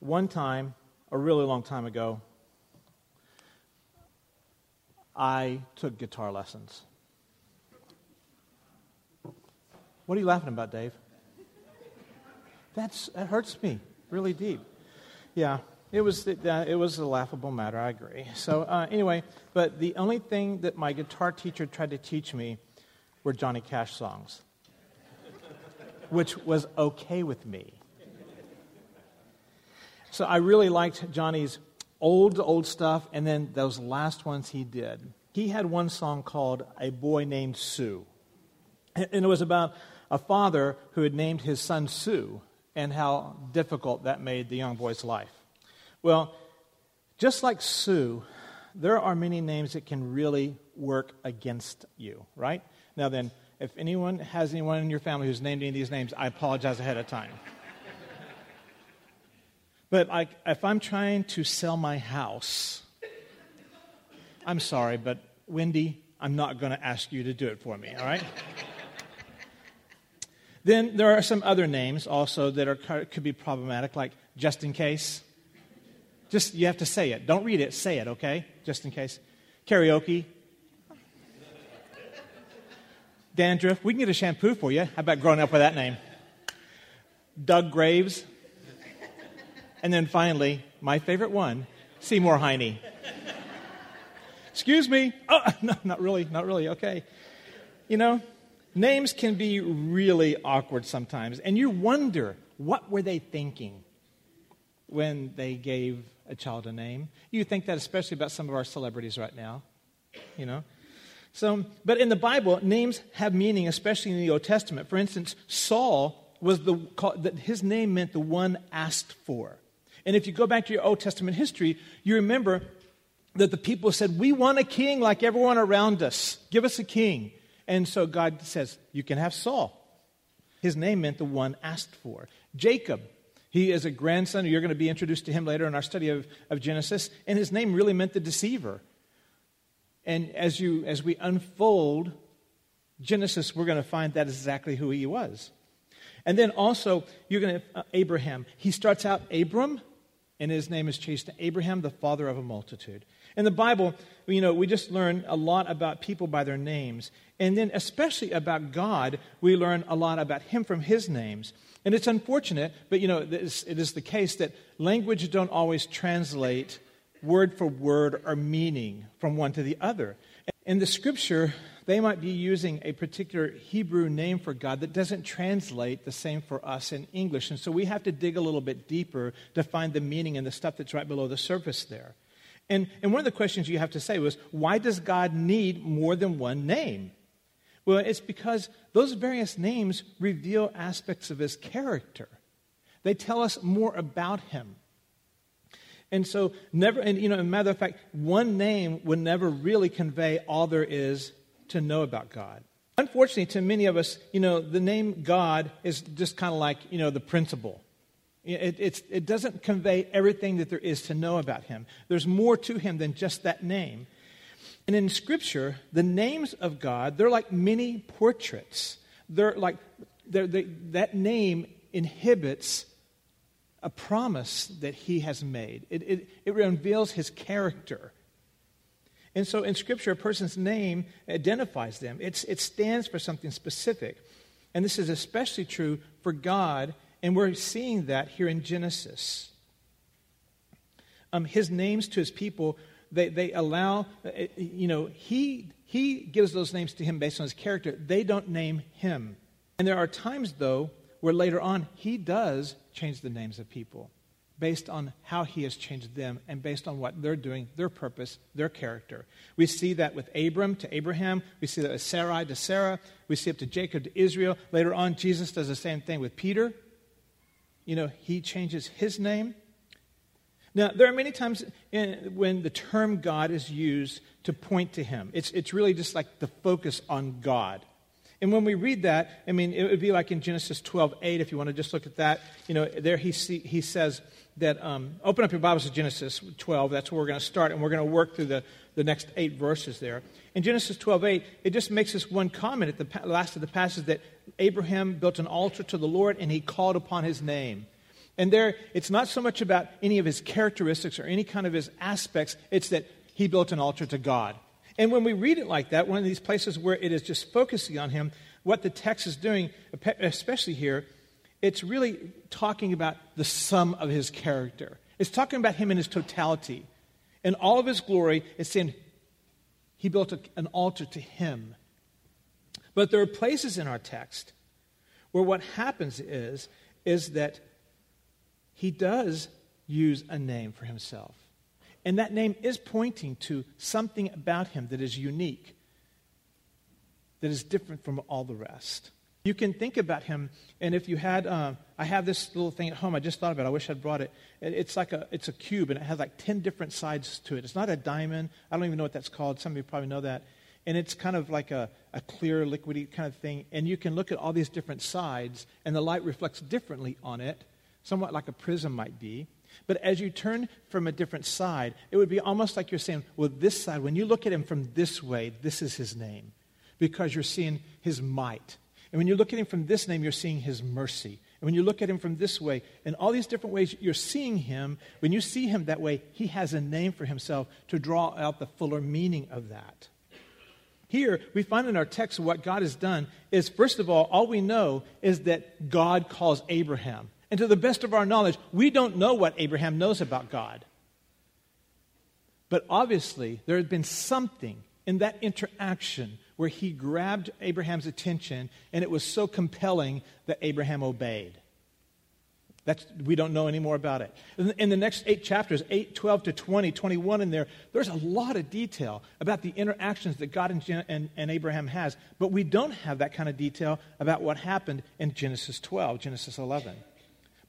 one time, a really long time ago, I took guitar lessons. What are you laughing about, Dave? That's, that hurts me really deep. Yeah, it was, it, uh, it was a laughable matter, I agree. So, uh, anyway, but the only thing that my guitar teacher tried to teach me were Johnny Cash songs, which was okay with me. So, I really liked Johnny's old, old stuff, and then those last ones he did. He had one song called A Boy Named Sue. And it was about a father who had named his son Sue and how difficult that made the young boy's life. Well, just like Sue, there are many names that can really work against you, right? Now, then, if anyone has anyone in your family who's named any of these names, I apologize ahead of time. But I, if I'm trying to sell my house, I'm sorry, but Wendy, I'm not going to ask you to do it for me, all right? then there are some other names also that are, could be problematic, like just in case. Just, you have to say it. Don't read it, say it, okay? Just in case. Karaoke. Dandruff. We can get a shampoo for you. How about growing up with that name? Doug Graves. And then finally, my favorite one, Seymour Heine. Excuse me. Oh, no, not really, not really. Okay. You know, names can be really awkward sometimes, and you wonder what were they thinking when they gave a child a name. You think that especially about some of our celebrities right now, you know. So, but in the Bible, names have meaning, especially in the Old Testament. For instance, Saul was the his name meant the one asked for. And if you go back to your Old Testament history, you remember that the people said, We want a king like everyone around us. Give us a king. And so God says, You can have Saul. His name meant the one asked for. Jacob, he is a grandson. You're going to be introduced to him later in our study of, of Genesis. And his name really meant the deceiver. And as, you, as we unfold Genesis, we're going to find that is exactly who he was. And then also, you're going to, uh, Abraham. He starts out Abram, and his name is changed to Abraham, the father of a multitude. In the Bible, you know, we just learn a lot about people by their names. And then, especially about God, we learn a lot about Him from His names. And it's unfortunate, but you know, it is the case that language don't always translate word for word or meaning from one to the other. In the scripture, they might be using a particular Hebrew name for God that doesn't translate the same for us in English. And so we have to dig a little bit deeper to find the meaning and the stuff that's right below the surface there. And, and one of the questions you have to say was why does God need more than one name? Well, it's because those various names reveal aspects of his character. They tell us more about him. And so, never, and you know, matter of fact, one name would never really convey all there is to know about God. Unfortunately, to many of us, you know, the name God is just kind of like, you know, the principle. It, it doesn't convey everything that there is to know about him. There's more to him than just that name. And in Scripture, the names of God, they're like mini portraits. They're like, they're, they, that name inhibits a promise that he has made, it, it, it reveals his character. And so in Scripture, a person's name identifies them, it's, it stands for something specific. And this is especially true for God, and we're seeing that here in Genesis. Um, his names to his people they, they allow, uh, you know, he, he gives those names to him based on his character. They don't name him. And there are times, though, where later on he does change the names of people based on how he has changed them and based on what they're doing, their purpose, their character. We see that with Abram to Abraham. We see that with Sarai to Sarah. We see it to Jacob to Israel. Later on, Jesus does the same thing with Peter. You know, he changes his name now, there are many times in, when the term God is used to point to Him. It's, it's really just like the focus on God. And when we read that, I mean, it would be like in Genesis 12, 8, if you want to just look at that. You know, there he, see, he says that, um, open up your Bibles to Genesis 12. That's where we're going to start, and we're going to work through the, the next eight verses there. In Genesis 12, 8, it just makes this one comment at the last of the passage that Abraham built an altar to the Lord, and he called upon his name. And there, it's not so much about any of his characteristics or any kind of his aspects, it's that he built an altar to God. And when we read it like that, one of these places where it is just focusing on him, what the text is doing, especially here, it's really talking about the sum of his character. It's talking about him in his totality. In all of his glory, it's saying he built a, an altar to him. But there are places in our text where what happens is, is that he does use a name for himself. And that name is pointing to something about him that is unique, that is different from all the rest. You can think about him, and if you had, uh, I have this little thing at home. I just thought about it. I wish I'd brought it. It's like a, it's a cube, and it has like ten different sides to it. It's not a diamond. I don't even know what that's called. Some of you probably know that. And it's kind of like a, a clear, liquidy kind of thing. And you can look at all these different sides, and the light reflects differently on it, somewhat like a prism might be. But as you turn from a different side, it would be almost like you're saying, well, this side, when you look at him from this way, this is his name, because you're seeing his might and when you look at him from this name, you're seeing his mercy. And when you look at him from this way, in all these different ways, you're seeing him. When you see him that way, he has a name for himself to draw out the fuller meaning of that. Here, we find in our text what God has done is, first of all, all we know is that God calls Abraham. And to the best of our knowledge, we don't know what Abraham knows about God. But obviously, there had been something in that interaction where he grabbed Abraham's attention and it was so compelling that Abraham obeyed. That's, we don't know any more about it. In, the next eight chapters, 8, 12 to 20, 21 in there, there's a lot of detail about the interactions that God and, and, and Abraham has. But we don't have that kind of detail about what happened in Genesis 12, Genesis 11.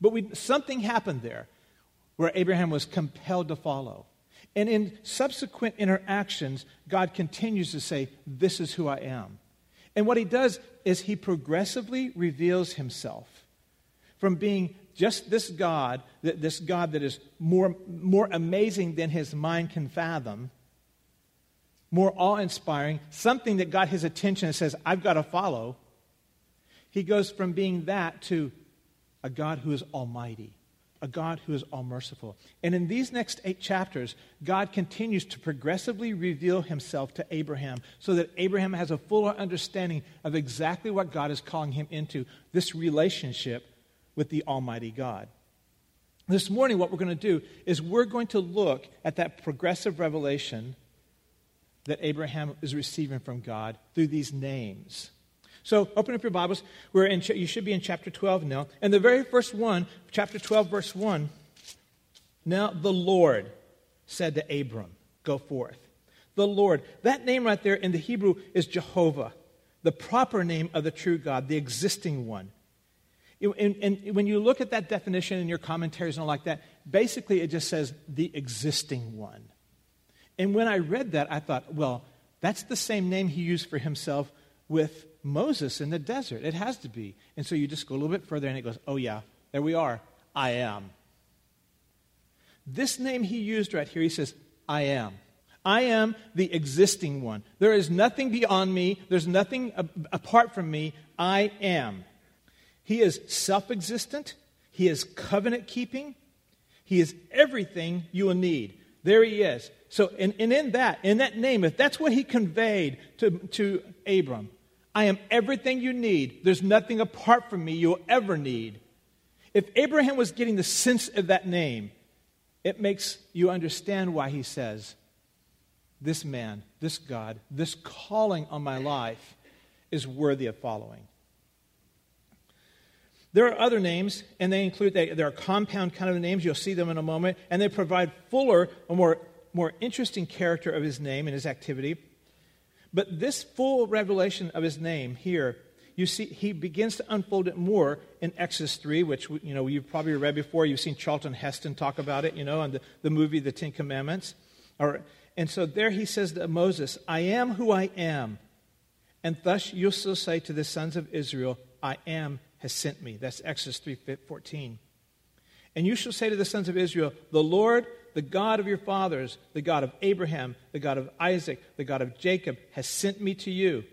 But we, something happened there where Abraham was compelled to follow. And in subsequent interactions, God continues to say, This is who I am. And what he does is he progressively reveals himself from being just this God, this God that is more, more amazing than his mind can fathom, more awe inspiring, something that got his attention and says, I've got to follow. He goes from being that to a God who is almighty a God who is all merciful. And in these next eight chapters, God continues to progressively reveal himself to Abraham so that Abraham has a fuller understanding of exactly what God is calling him into this relationship with the Almighty God. This morning, what we're going to do is we're going to look at that progressive revelation that Abraham is receiving from God through these names. So open up your Bibles. We're in, you should be in chapter 12 now. And the very first one, chapter 12, verse 1. Now the Lord said to Abram, Go forth. The Lord. That name right there in the Hebrew is Jehovah, the proper name of the true God, the existing one. And, and, when you look at that definition in your commentaries and all like that, basically it just says the existing one. And when I read that, I thought, well, that's the same name he used for himself with Moses in the desert. It has to be. And so you just go a little bit further and it goes, oh, yeah, there we are. I am. This name he used right here, he says, I am. I am the existing one. There is nothing beyond me, there's nothing apart from me. I am. He is self existent, he is covenant keeping, he is everything you will need. There he is. So, and, and in that, in that name, if that's what he conveyed to, to Abram, I am everything you need. There's nothing apart from me you'll ever need. If Abraham was getting the sense of that name, it makes you understand why he says, This man, this God, this calling on my life is worthy of following. There are other names, and they include, they, they are compound kind of names. You'll see them in a moment. And they provide fuller, a more, more interesting character of his name and his activity. But this full revelation of his name here, you see, he begins to unfold it more in Exodus 3, which, you know, you've probably read before. You've seen Charlton Heston talk about it, you know, on the, the movie The Ten Commandments. Or, and so there he says to Moses, I am who I am. And thus you shall say to the sons of Israel, I am has sent me. That's Exodus 3 14. And you shall say to the sons of Israel, The Lord, the God of your fathers, the God of Abraham, the God of Isaac, the God of Jacob, has sent me to you.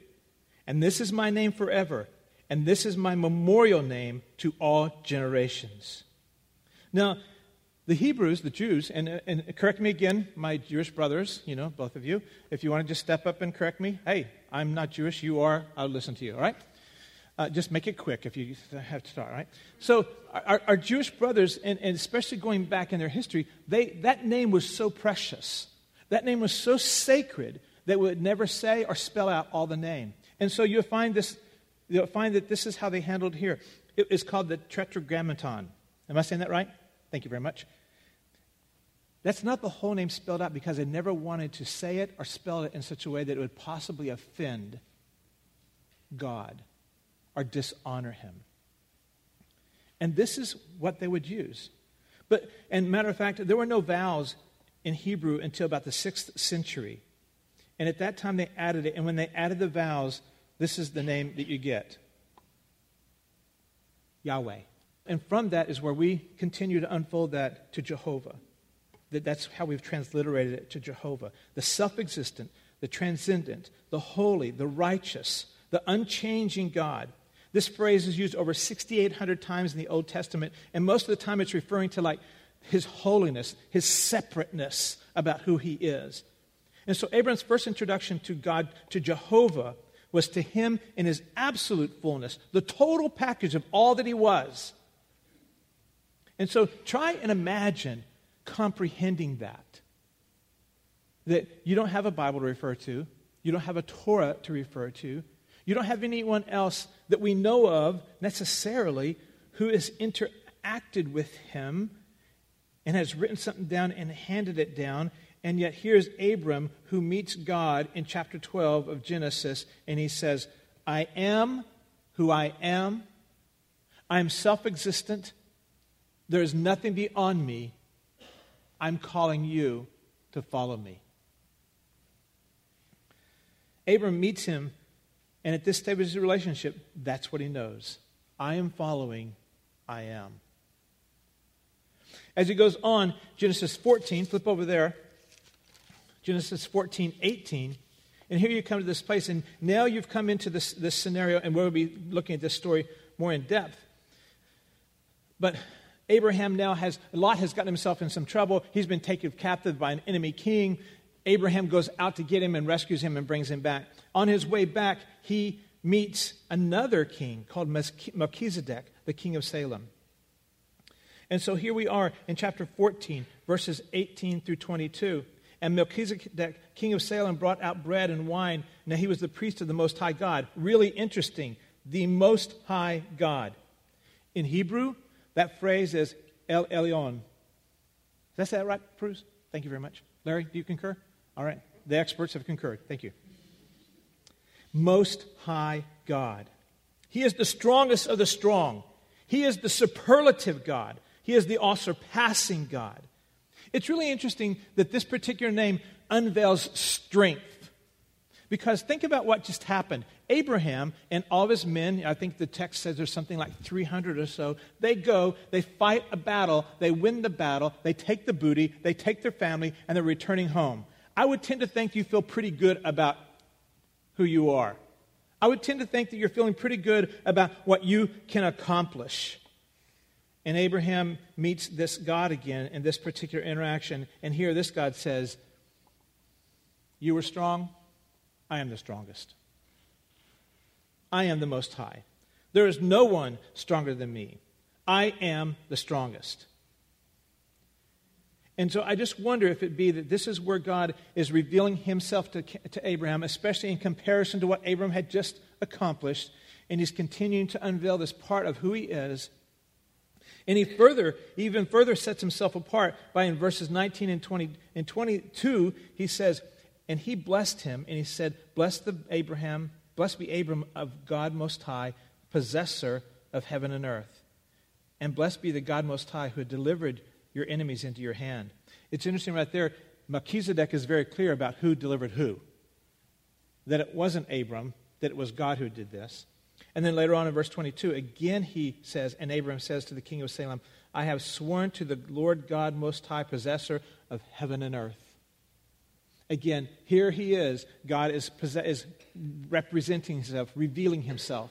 And this is my name forever, and this is my memorial name to all generations. Now, the Hebrews, the Jews, and, and correct me again, my Jewish brothers, you know, both of you, if you want to just step up and correct me, hey, I'm not Jewish, you are, I'll listen to you, all right? Uh, just make it quick if you have to start, right? So, our, our Jewish brothers, and, and, especially going back in their history, they, that name was so precious. That name was so sacred that we would never say or spell out all the name. And so you'll find this, you'll find that this is how they handled here. It is called the Tetragrammaton. Am I saying that right? Thank you very much. That's not the whole name spelled out because they never wanted to say it or spell it in such a way that it would possibly offend God or dishonor him. And this is what they would use. But, and matter of fact, there were no vowels in Hebrew until about the sixth century. And at that time they added it. And when they added the vowels, this is the name that you get Yahweh. And from that is where we continue to unfold that to Jehovah. That that's how we've transliterated it to Jehovah. The self existent, the transcendent, the holy, the righteous, the unchanging God. This phrase is used over 6,800 times in the Old Testament, and most of the time it's referring to like his holiness, his separateness about who he is. And so Abraham's first introduction to God, to Jehovah, was to him in his absolute fullness, the total package of all that he was. And so try and imagine comprehending that. That you don't have a Bible to refer to, you don't have a Torah to refer to, you don't have anyone else that we know of necessarily who has interacted with him and has written something down and handed it down. And yet here's Abram who meets God in chapter 12 of Genesis, and he says, I am who I am. I am self existent. There is nothing beyond me. I'm calling you to follow me. Abram meets him, and at this stage of his relationship, that's what he knows. I am following, I am. As he goes on, Genesis 14, flip over there. Genesis 14, 18. And here you come to this place, and now you've come into this, this scenario, and we'll be looking at this story more in depth. But Abraham now has, Lot has gotten himself in some trouble. He's been taken captive by an enemy king. Abraham goes out to get him and rescues him and brings him back. On his way back, he meets another king called Melchizedek, the king of Salem. And so here we are in chapter 14, verses 18 through 22. And Melchizedek, king of Salem, brought out bread and wine. Now he was the priest of the Most High God. Really interesting. The Most High God. In Hebrew, that phrase is El Elyon. Did I that right, Bruce? Thank you very much. Larry, do you concur? All right. The experts have concurred. Thank you. Most High God. He is the strongest of the strong. He is the superlative God. He is the all surpassing God. It's really interesting that this particular name unveils strength. Because think about what just happened. Abraham and all of his men, I think the text says there's something like 300 or so, they go, they fight a battle, they win the battle, they take the booty, they take their family, and they're returning home. I would tend to think you feel pretty good about who you are. I would tend to think that you're feeling pretty good about what you can accomplish. And Abraham meets this God again in this particular interaction. And here this God says, You were strong, I am the strongest. I am the most high. There is no one stronger than me. I am the strongest. And so I just wonder if it be that this is where God is revealing himself to, to Abraham, especially in comparison to what Abraham had just accomplished. And he's continuing to unveil this part of who he is. And he further, even further sets himself apart by in verses 19 and 20 and 22, he says, and he blessed him, and he said, Blessed the Abraham, blessed be Abram of God Most High, possessor of heaven and earth. And blessed be the God Most High who had delivered your enemies into your hand. It's interesting right there. Melchizedek is very clear about who delivered who. That it wasn't Abram, that it was God who did this. And then later on in verse 22, again he says, and Abram says to the king of Salem, I have sworn to the Lord God Most High, possessor of heaven and earth. Again, here he is. God is, is representing himself, revealing himself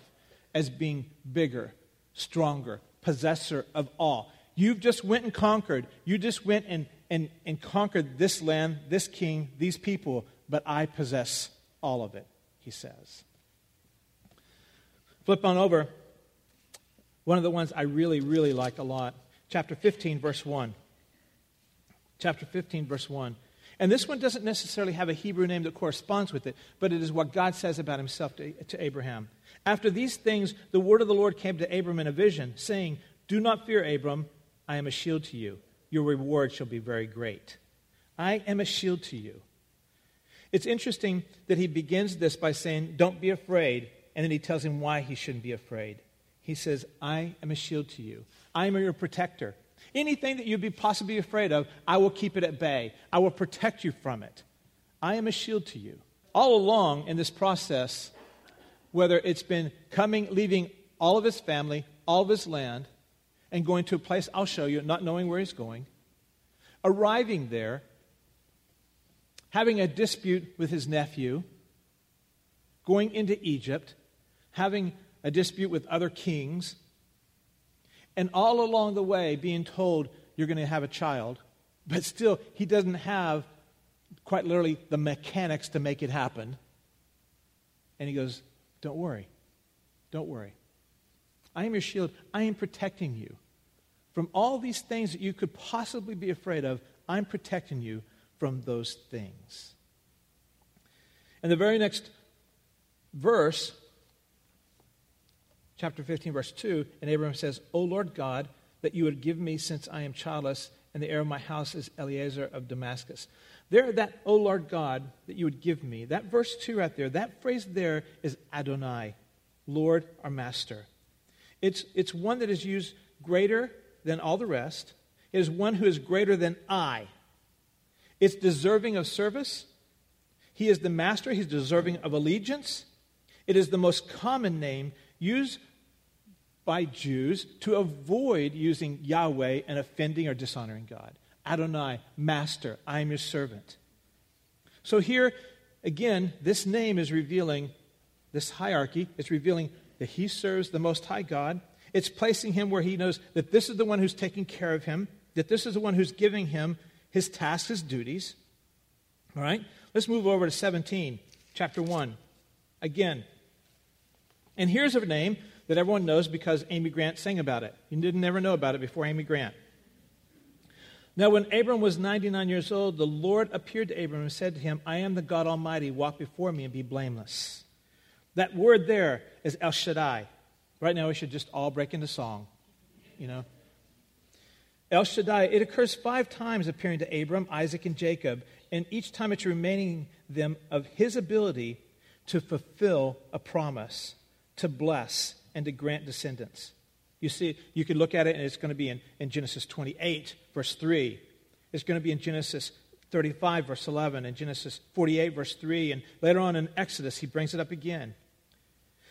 as being bigger, stronger, possessor of all. You've just went and conquered. You just went and, and, and conquered this land, this king, these people, but I possess all of it, he says. Flip on over. One of the ones I really, really like a lot. Chapter 15, verse 1. Chapter 15, verse 1. And this one doesn't necessarily have a Hebrew name that corresponds with it, but it is what God says about himself to, to Abraham. After these things, the word of the Lord came to Abram in a vision, saying, Do not fear, Abram. I am a shield to you. Your reward shall be very great. I am a shield to you. It's interesting that he begins this by saying, Don't be afraid, and then he tells him why he shouldn't be afraid. He says, I am a shield to you. I am your protector. Anything that you'd be possibly afraid of, I will keep it at bay. I will protect you from it. I am a shield to you. All along in this process, whether it's been coming, leaving all of his family, all of his land, and going to a place I'll show you, not knowing where he's going, arriving there, having a dispute with his nephew, going into Egypt, having a dispute with other kings, and all along the way being told you're going to have a child, but still he doesn't have quite literally the mechanics to make it happen. And he goes, Don't worry. Don't worry. I am your shield. I am protecting you. From all these things that you could possibly be afraid of, I'm protecting you from those things. And the very next verse, chapter 15, verse 2, and Abraham says, O Lord God, that you would give me, since I am childless, and the heir of my house is Eliezer of Damascus. There, that, O Lord God, that you would give me, that verse 2 right there, that phrase there is Adonai, Lord our Master. It's, it's one that is used greater than all the rest. It is one who is greater than I. It's deserving of service. He is the master. He's deserving of allegiance. It is the most common name used by Jews to avoid using Yahweh and offending or dishonoring God. Adonai, Master, I am your servant. So here, again, this name is revealing this hierarchy. It's revealing that he serves the Most High God. It's placing him where he knows that this is the one who's taking care of him, that this is the one who's giving him his tasks, his duties. All right? Let's move over to 17, chapter 1. Again. And here's a name that everyone knows because Amy Grant sang about it. You didn't ever know about it before Amy Grant. Now, when Abram was 99 years old, the Lord appeared to Abram and said to him, I am the God Almighty. Walk before me and be blameless. That word there is El Shaddai. Right now, we should just all break into song, you know. El Shaddai, it occurs five times appearing to Abram, Isaac, and Jacob, and each time it's remaining them of his ability to fulfill a promise, to bless, and to grant descendants. You see, you could look at it, and it's going to be in, in Genesis 28, verse 3. It's going to be in Genesis 35, verse 11, and Genesis 48, verse 3, and later on in Exodus, he brings it up again.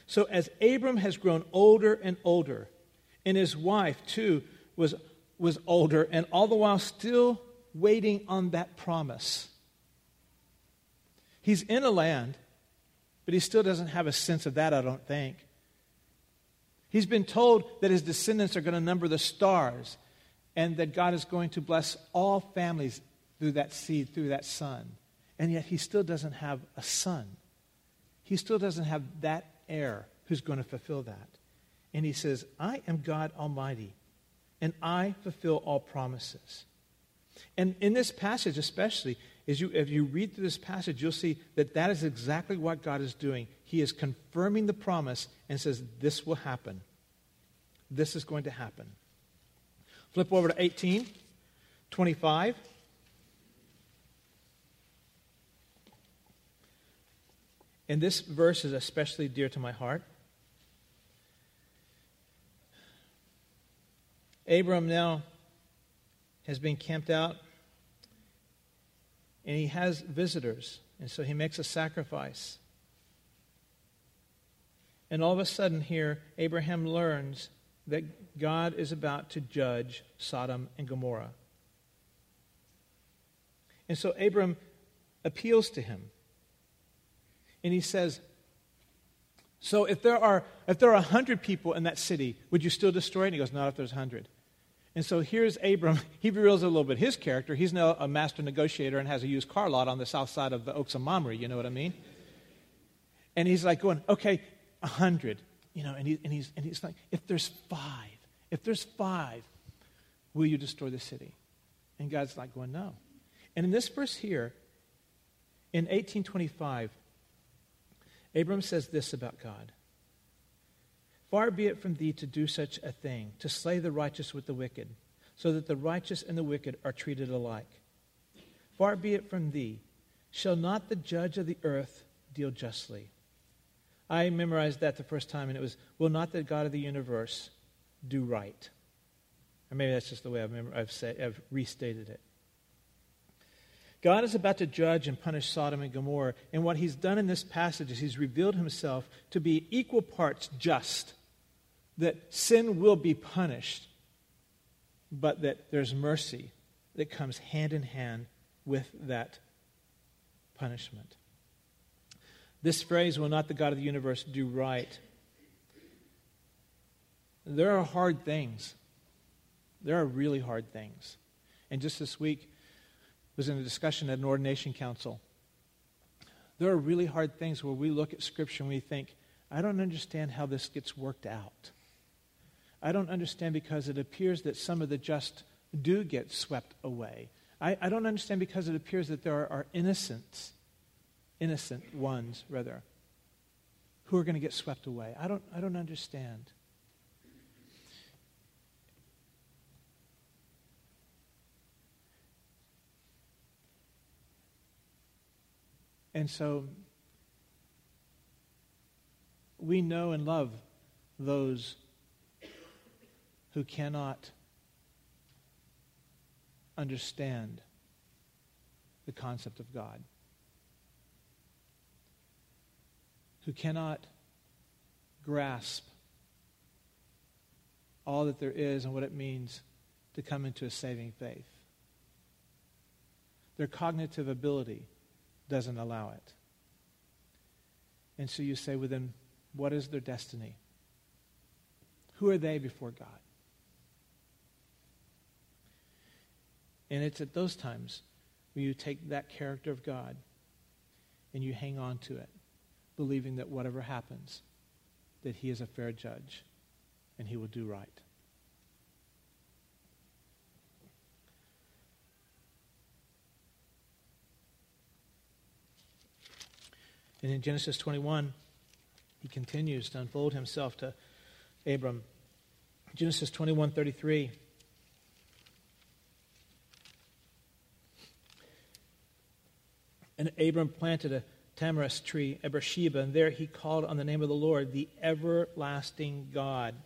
So as Abram has grown older and older, and his wife too was, was older, and all the while still waiting on that promise. He's in a land, but he still doesn't have a sense of that, I don't think. He's been told that his descendants are going to number the stars and that God is going to bless all families through that seed, through that son. And yet he still doesn't have a son. He still doesn't have that heir who's going to fulfill that. And he says, I am God Almighty, and I fulfill all promises. And in this passage, especially, as you, as you read through this passage, you'll see that that is exactly what God is doing. He is confirming the promise and says, This will happen. This is going to happen. Flip over to 18, 25. And this verse is especially dear to my heart. Abram now has been camped out and he has visitors. And so he makes a sacrifice. And all of a sudden, here, Abraham learns that God is about to judge Sodom and Gomorrah. And so Abram appeals to him and he says, So if there are if there are a hundred people in that city, would you still destroy it? And he goes, Not if there's a hundred. And so here's Abram. He reveals a little bit his character. He's now a master negotiator and has a used car lot on the south side of the Oaks of Mamre. You know what I mean? And he's like going, okay, a hundred. You know, and, he, and, he's, and he's like, if there's five, if there's five, will you destroy the city? And God's like going, no. And in this verse here, in 1825, Abram says this about God Far be it from thee to do such a thing, to slay the righteous with the wicked, so that the righteous and the wicked are treated alike. Far be it from thee. Shall not the judge of the earth deal justly? I memorized that the first time, and it was, Will not the God of the universe do right? Or maybe that's just the way I've, I've, say, I've restated it. God is about to judge and punish Sodom and Gomorrah. And what he's done in this passage is he's revealed himself to be equal parts just, that sin will be punished, but that there's mercy that comes hand in hand with that punishment. This phrase, will not the God of the universe do right? There are hard things. There are really hard things. And just this week, was in a discussion at an ordination council. There are really hard things where we look at Scripture and we think, I don't understand how this gets worked out. I don't understand because it appears that some of the just do get swept away. I, I don't understand because it appears that there are, are innocents, innocent ones, rather, who are going to get swept away. I don't, I don't understand. And so we know and love those who cannot understand the concept of God, who cannot grasp all that there is and what it means to come into a saving faith. Their cognitive ability doesn't allow it. And so you say, well, then, what is their destiny? Who are they before God? And it's at those times where you take that character of God and you hang on to it, believing that whatever happens, that He is a fair judge and He will do right. And in Genesis 21, he continues to unfold himself to Abram. Genesis 21 33. And Abram planted a tamarisk tree at Beersheba, and there he called on the name of the Lord, the everlasting God,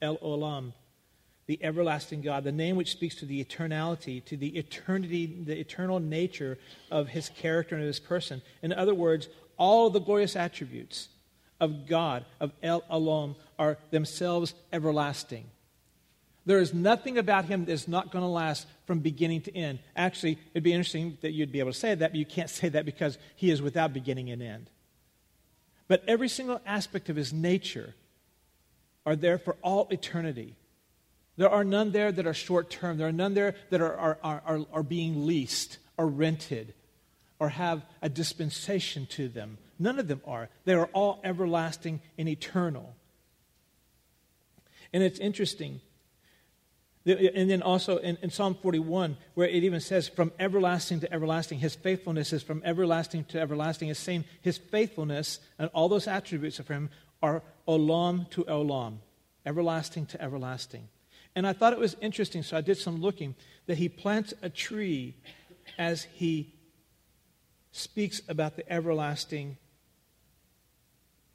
El Olam, the everlasting God, the name which speaks to the eternality, to the eternity, the eternal nature of his character and of his person. In other words, all the glorious attributes of God, of El Olam, are themselves everlasting. There is nothing about him that's not going to last from beginning to end. Actually, it'd be interesting that you'd be able to say that, but you can't say that because he is without beginning and end. But every single aspect of his nature are there for all eternity. There are none there that are short term. There are none there that are, are, are, are being leased or rented or have a dispensation to them. None of them are. They are all everlasting and eternal. And it's interesting. And then also in, in, Psalm 41, where it even says, from everlasting to everlasting, his faithfulness is from everlasting to everlasting. It's saying his faithfulness and all those attributes of him are olam to olam, everlasting to everlasting. And I thought it was interesting, so I did some looking, that he plants a tree as he speaks about the everlasting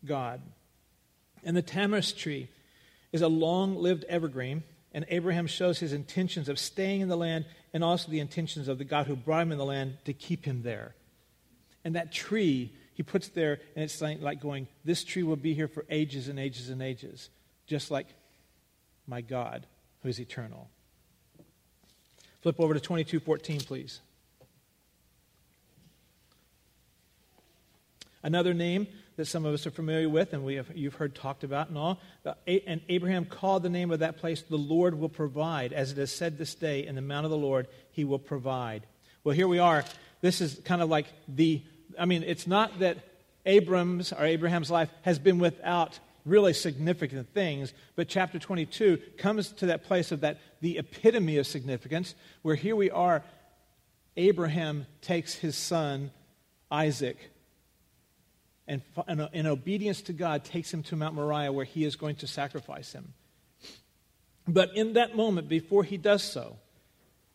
God. And the tamarisk tree is a long lived evergreen, and Abraham shows his intentions of staying in the land and also the intentions of the God who brought him in the land to keep him there. And that tree he puts there, and it's like going, This tree will be here for ages and ages and ages, just like my God who is eternal. Flip over to 2214, please. Another name that some of us are familiar with and we have, you've heard talked about and all. And Abraham called the name of that place, The Lord will provide. As it is said this day, in the mount of the Lord, he will provide. Well, here we are. This is kind of like the, I mean, it's not that Abram's or Abraham's life has been without really significant things, but chapter 22 comes to that place of that, the epitome of significance, where here we are, Abraham takes his son, Isaac, and in uh, obedience to God, takes him to Mount Moriah where he is going to sacrifice him. But in that moment, before he does so,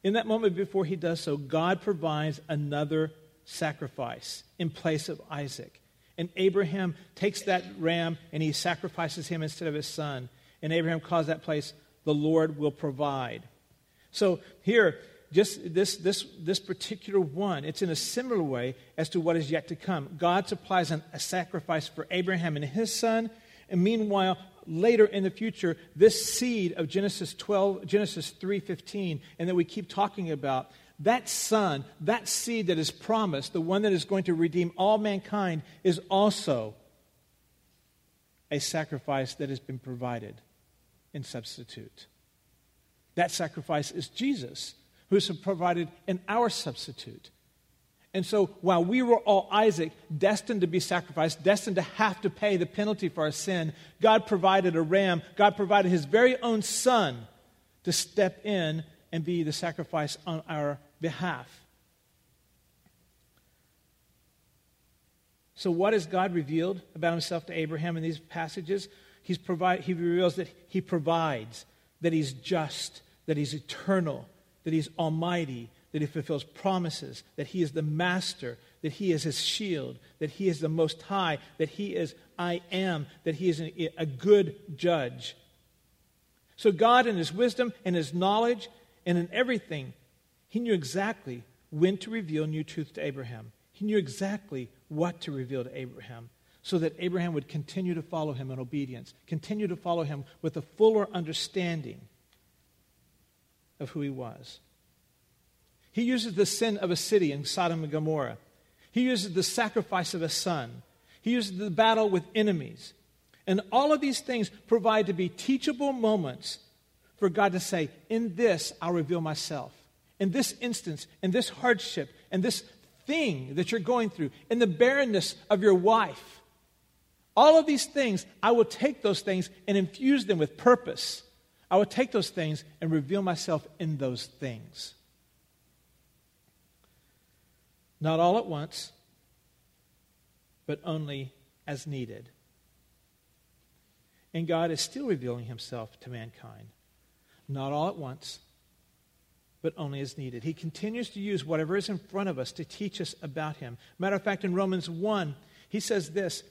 in that moment before he does so, God provides another sacrifice in place of Isaac. And Abraham takes that ram and he sacrifices him instead of his son. And Abraham calls that place, the Lord will provide. So here, just this, this, this particular one, it's in a similar way as to what is yet to come. God supplies an, a sacrifice for Abraham and his son, and meanwhile, later in the future, this seed of Genesis 12, Genesis 3:15, and that we keep talking about, that son, that seed that is promised, the one that is going to redeem all mankind, is also a sacrifice that has been provided in substitute. That sacrifice is Jesus who has provided in our substitute. And so while we were all Isaac, destined to be sacrificed, destined to have to pay the penalty for our sin, God provided a ram. God provided his very own son to step in and be the sacrifice on our behalf. So, what has God revealed about himself to Abraham in these passages? He's provide, he reveals that he provides, that he's just, that he's eternal, that he's almighty, that he fulfills promises, that he is the master, that he is his shield, that he is the most high, that he is I am, that he is a, a good judge. So God, in his wisdom and his knowledge and in everything, he knew exactly when to reveal new truth to Abraham. He knew exactly what to reveal to Abraham so that Abraham would continue to follow him in obedience, continue to follow him with a fuller understanding of who he was. He uses the sin of a city in Sodom and Gomorrah. He uses the sacrifice of a son. He uses the battle with enemies. And all of these things provide to be teachable moments for God to say, In this I'll reveal myself. In this instance, in this hardship, in this thing that you're going through, in the barrenness of your wife, all of these things, I will take those things and infuse them with purpose I would take those things and reveal myself in those things. Not all at once, but only as needed. And God is still revealing himself to mankind. Not all at once, but only as needed. He continues to use whatever is in front of us to teach us about him. Matter of fact, in Romans 1, he says this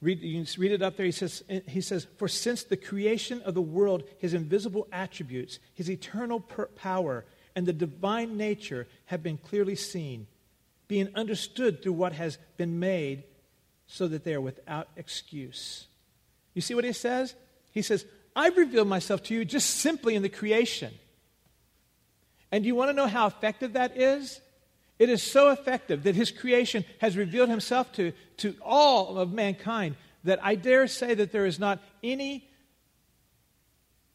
Read, you can read it up there. He says, eh, he says, For since the creation of the world, his invisible attributes, his eternal per- power, and the divine nature have been clearly seen, being understood through what has been made, so that they are without excuse. You see what he says? He says, I've revealed myself to you just simply in the creation. And do you want to know how effective that is? It is so effective that his creation has revealed himself to, to all of mankind that I dare say that there is not any,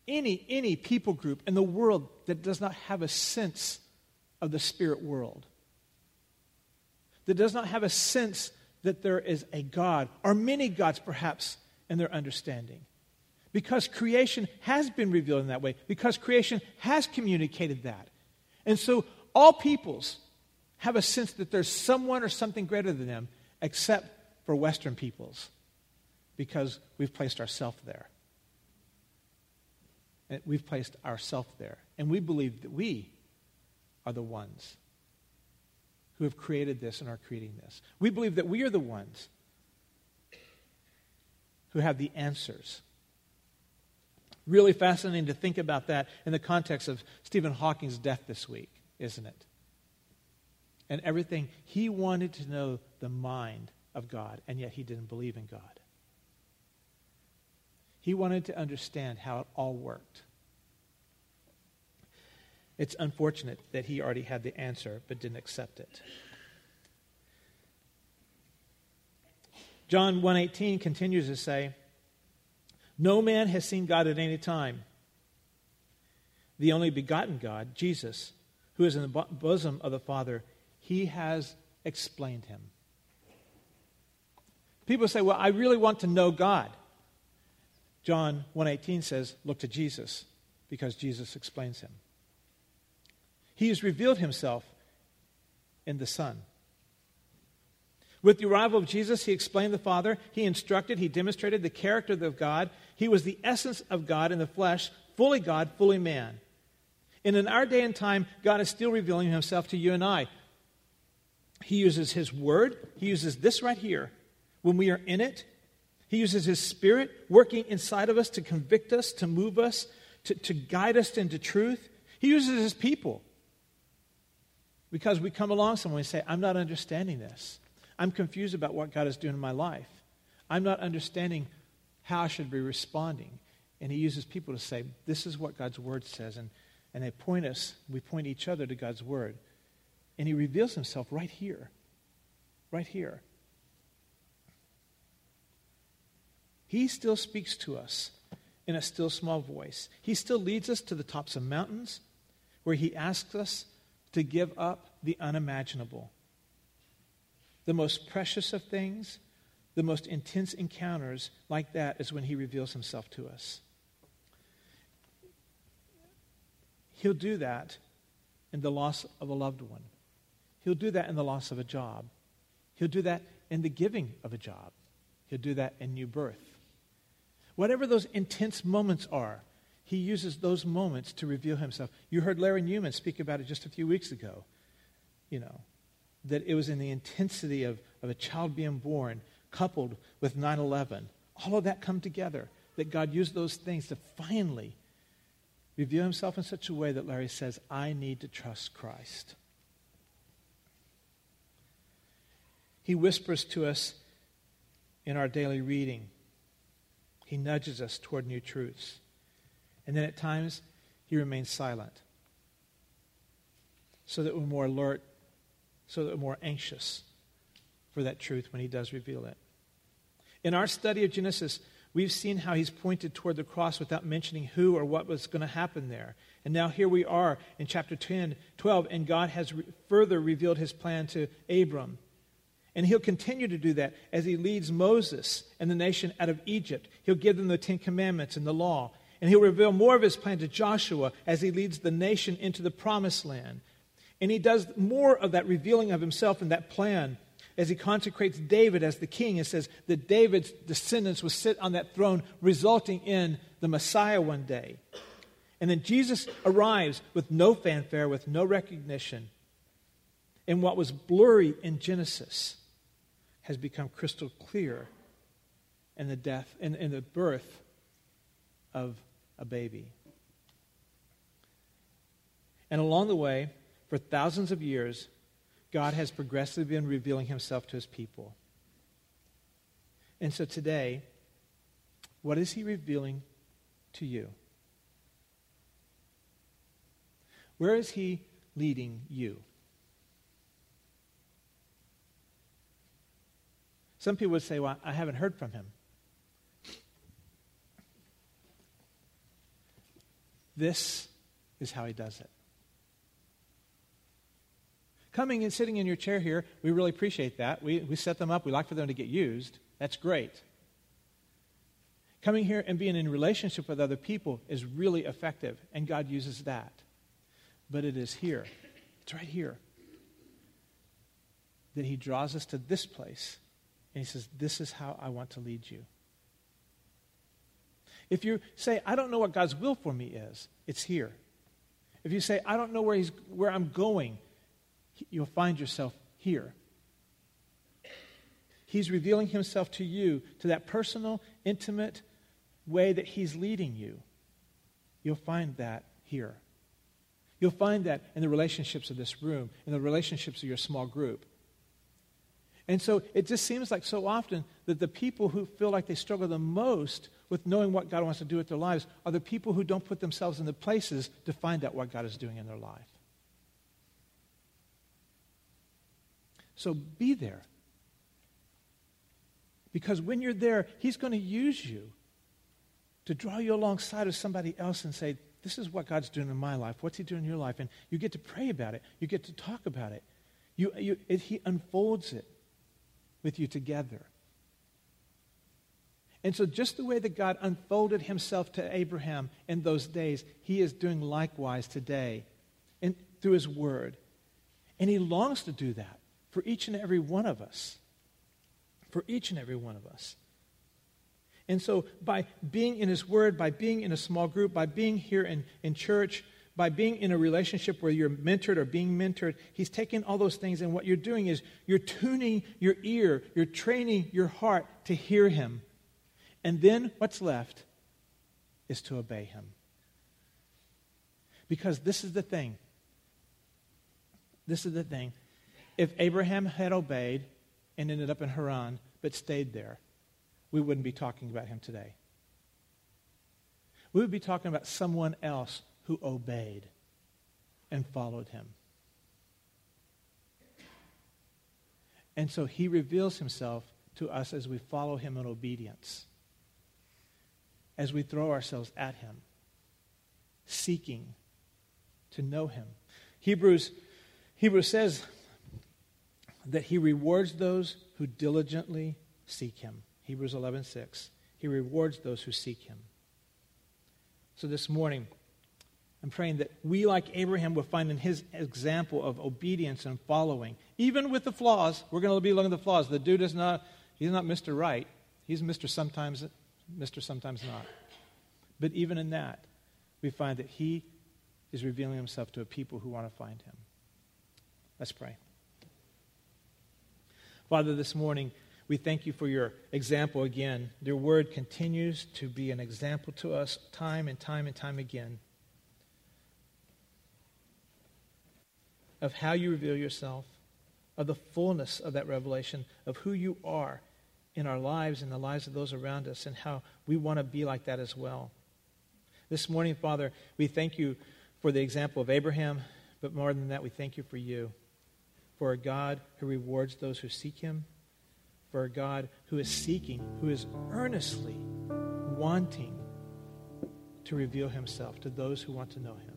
any, any people group in the world that does not have a sense of the spirit world. That does not have a sense that there is a God, or many gods perhaps, in their understanding. Because creation has been revealed in that way, because creation has communicated that. And so all peoples, have a sense that there's someone or something greater than them, except for Western peoples, because we've placed ourselves there. And we've placed ourselves there. And we believe that we are the ones who have created this and are creating this. We believe that we are the ones who have the answers. Really fascinating to think about that in the context of Stephen Hawking's death this week, isn't it? And everything. He wanted to know the mind of God, and yet he didn't believe in God. He wanted to understand how it all worked. It's unfortunate that he already had the answer but didn't accept it. John 1:18 continues to say, "No man has seen God at any time. The only begotten God, Jesus, who is in the bosom of the Father, he has explained him." People say, "Well, I really want to know God." John 1:18 says, "Look to Jesus because Jesus explains him." He has revealed himself in the Son. With the arrival of Jesus, he explained the Father, he instructed, he demonstrated the character of God. He was the essence of God in the flesh, fully God, fully man. And in our day and time, God is still revealing himself to you and I. He uses his word, he uses this right here. When we are in it, he uses his spirit working inside of us to convict us, to move us, to, to guide us into truth. He uses his people. Because we come along someone and say, I'm not understanding this. I'm confused about what God is doing in my life. I'm not understanding how I should be responding. And he uses people to say, This is what God's word says. And, and they point us, we point each other to God's word. And he reveals himself right here. Right here. He still speaks to us in a still small voice. He still leads us to the tops of mountains where he asks us to give up the unimaginable. The most precious of things, the most intense encounters like that is when he reveals himself to us. He'll do that in the loss of a loved one. He'll do that in the loss of a job. He'll do that in the giving of a job. He'll do that in new birth. Whatever those intense moments are, he uses those moments to reveal himself. You heard Larry Newman speak about it just a few weeks ago. You know, that it was in the intensity of, of a child being born coupled with 9 11. All of that come together. That God used those things to finally reveal himself in such a way that Larry says, I need to trust Christ. He whispers to us in our daily reading. He nudges us toward new truths. And then at times, he remains silent so that we're more alert, so that we're more anxious for that truth when he does reveal it. In our study of Genesis, we've seen how he's pointed toward the cross without mentioning who or what was going to happen there. And now here we are in chapter 10, 12, and God has re- further revealed his plan to Abram. And he'll continue to do that as he leads Moses and the nation out of Egypt. He'll give them the Ten Commandments and the law. And he'll reveal more of his plan to Joshua as he leads the nation into the promised land. And he does more of that revealing of himself in that plan as he consecrates David as the king and says that David's descendants will sit on that throne, resulting in the Messiah one day. And then Jesus arrives with no fanfare, with no recognition. And what was blurry in Genesis has become crystal clear in the death in, in the birth of a baby. And along the way, for thousands of years, God has progressively been revealing himself to his people. And so today, what is he revealing to you? Where is he leading you? Some people would say, Well, I haven't heard from him. This is how he does it. Coming and sitting in your chair here, we really appreciate that. We, we set them up. We like for them to get used. That's great. Coming here and being in relationship with other people is really effective, and God uses that. But it is here, it's right here, that He draws us to this place, and He says, This is how I want to lead you. If you say, I don't know what God's will for me is, it's here. If you say, I don't know where, he's, where I'm going, you'll find yourself here. He's revealing himself to you to that personal, intimate way that he's leading you. You'll find that here. You'll find that in the relationships of this room, in the relationships of your small group. And so it just seems like so often that the people who feel like they struggle the most with knowing what God wants to do with their lives are the people who don't put themselves in the places to find out what God is doing in their life. So be there. Because when you're there, He's going to use you to draw you alongside of somebody else and say, This is what God's doing in my life. What's He doing in your life? And you get to pray about it, you get to talk about it. You, you, it, he unfolds it with you together. And so, just the way that God unfolded himself to Abraham in those days, he is doing likewise today and through his word. And he longs to do that for each and every one of us. For each and every one of us. And so, by being in his word, by being in a small group, by being here in, in church, by being in a relationship where you're mentored or being mentored, he's taking all those things, and what you're doing is you're tuning your ear, you're training your heart to hear him and then what's left is to obey him. Because this is the thing. This is the thing. If Abraham had obeyed and ended up in Haran but stayed there, we wouldn't be talking about him today. We would be talking about someone else who obeyed and followed him. And so he reveals himself to us as we follow him in obedience as we throw ourselves at Him, seeking to know Him. Hebrews, Hebrews says that He rewards those who diligently seek Him. Hebrews 11 6. He rewards those who seek Him. So this morning, I'm praying that we, like Abraham, will find in his example of obedience and following, even with the flaws. We're going to be looking at the flaws. The dude is not, he's not Mr. Right. He's Mr. Sometimes Mr. Sometimes Not. But even in that, we find that he is revealing himself to a people who want to find him. Let's pray. Father, this morning, we thank you for your example again. Your word continues to be an example to us time and time and time again of how you reveal yourself, of the fullness of that revelation, of who you are in our lives and the lives of those around us, and how we want to be like that as well. This morning, Father, we thank you for the example of Abraham, but more than that, we thank you for you, for a God who rewards those who seek him, for a God who is seeking, who is earnestly wanting to reveal himself to those who want to know him.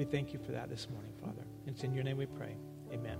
We thank you for that this morning, Father. It's in your name we pray. Amen.